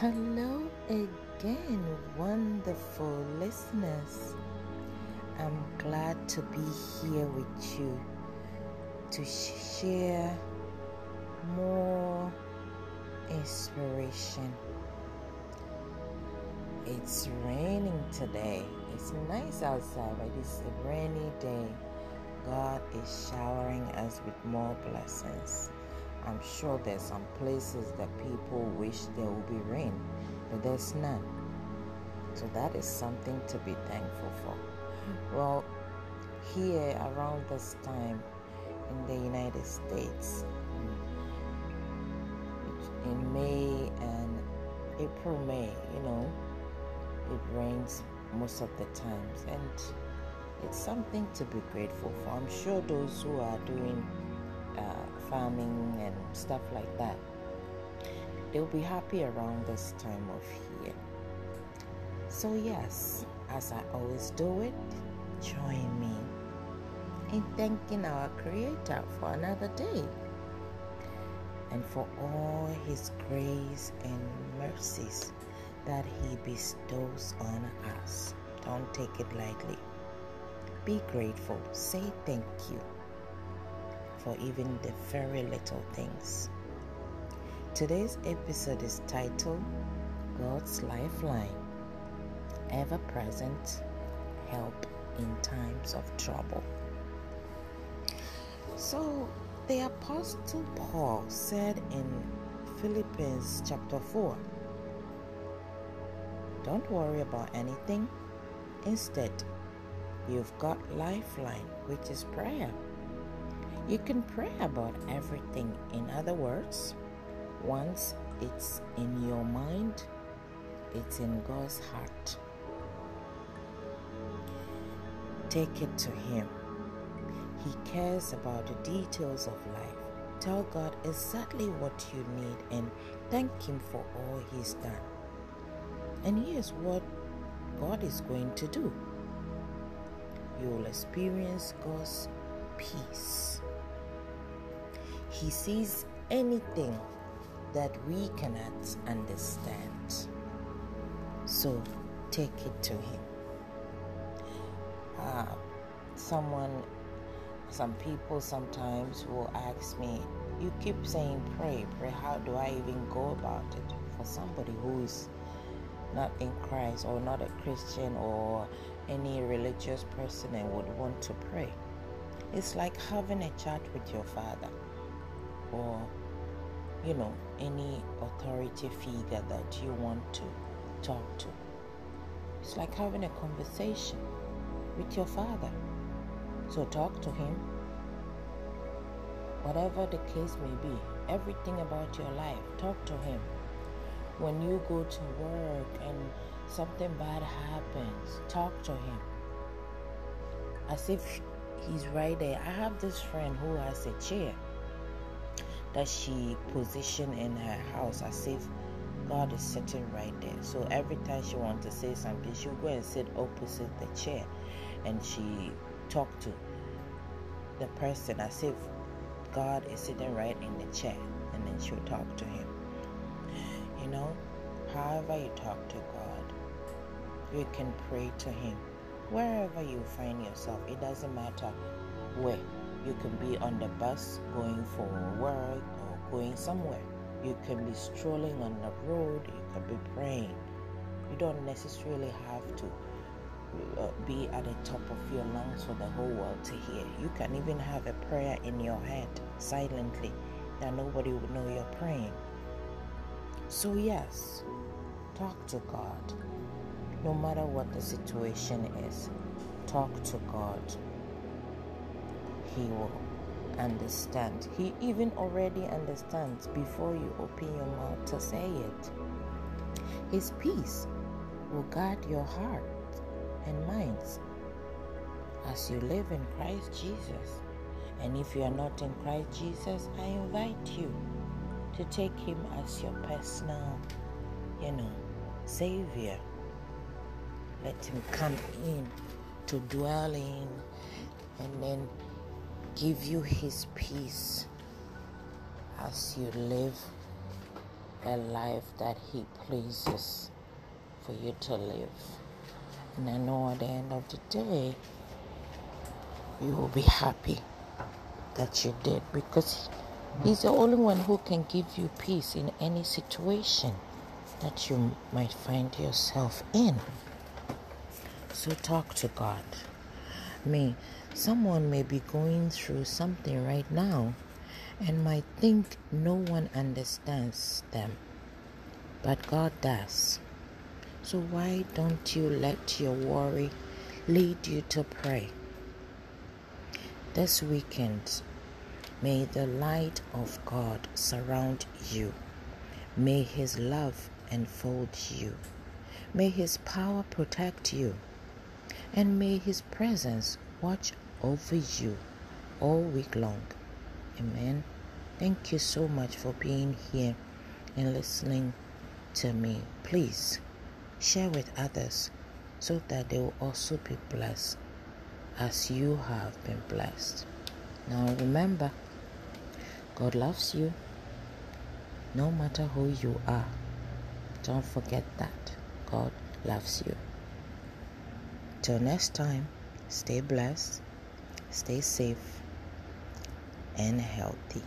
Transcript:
Hello again, wonderful listeners. I'm glad to be here with you to share more inspiration. It's raining today. It's nice outside, but it's a rainy day. God is showering us with more blessings. I'm sure there's some places that people wish there will be rain, but there's none. So that is something to be thankful for. Well, here around this time in the United States, in May and April, May, you know, it rains most of the times and it's something to be grateful for. I'm sure those who are doing uh, farming and stuff like that, they'll be happy around this time of year. So, yes, as I always do it, join me in thanking our Creator for another day and for all His grace and mercies that He bestows on us. Don't take it lightly. Be grateful. Say thank you for even the very little things. Today's episode is titled God's Lifeline Ever Present Help in Times of Trouble. So, the Apostle Paul said in Philippians chapter 4 Don't worry about anything. Instead, you've got lifeline, which is prayer. You can pray about everything. In other words, once it's in your mind, it's in God's heart. Take it to Him. He cares about the details of life. Tell God exactly what you need and thank Him for all He's done. And here's what God is going to do you will experience God's peace. He sees anything that we cannot understand. So take it to Him. Uh, someone, some people sometimes will ask me, You keep saying pray, pray. How do I even go about it? For somebody who is not in Christ or not a Christian or any religious person and would want to pray. It's like having a chat with your father or, you know, any authority figure that you want to talk to. It's like having a conversation with your father. So talk to him. Whatever the case may be, everything about your life, talk to him. When you go to work and something bad happens, talk to him. As if he's right there. I have this friend who has a chair that she positioned in her house as if God is sitting right there. So every time she wants to say something, she'll go and sit opposite the chair and she talk to the person as if God is sitting right in the chair and then she'll talk to him. You know, however you talk to God, you can pray to Him. Wherever you find yourself, it doesn't matter where. You can be on the bus going for work or going somewhere. You can be strolling on the road, you can be praying. You don't necessarily have to uh, be at the top of your lungs for the whole world to hear. You can even have a prayer in your head silently that nobody would know you're praying. So, yes, talk to God. No matter what the situation is, talk to God. He will understand. He even already understands before you open your mouth to say it. His peace will guard your heart and minds as you live in Christ Jesus. And if you are not in Christ Jesus, I invite you to take him as your personal, you know, savior. Let him come in to dwell in and then give you his peace as you live a life that He pleases for you to live. And I know at the end of the day, you will be happy that you did because He's the only one who can give you peace in any situation that you might find yourself in. So talk to God. Me, someone may be going through something right now and might think no one understands them, but God does. So why don't you let your worry lead you to pray? This weekend, may the light of God surround you. May His love enfold you. May His power protect you. And may His presence watch over you all week long. Amen. Thank you so much for being here and listening to me. Please share with others so that they will also be blessed as you have been blessed. Now remember, God loves you no matter who you are. Don't forget that. God loves you. Till next time, stay blessed, stay safe, and healthy.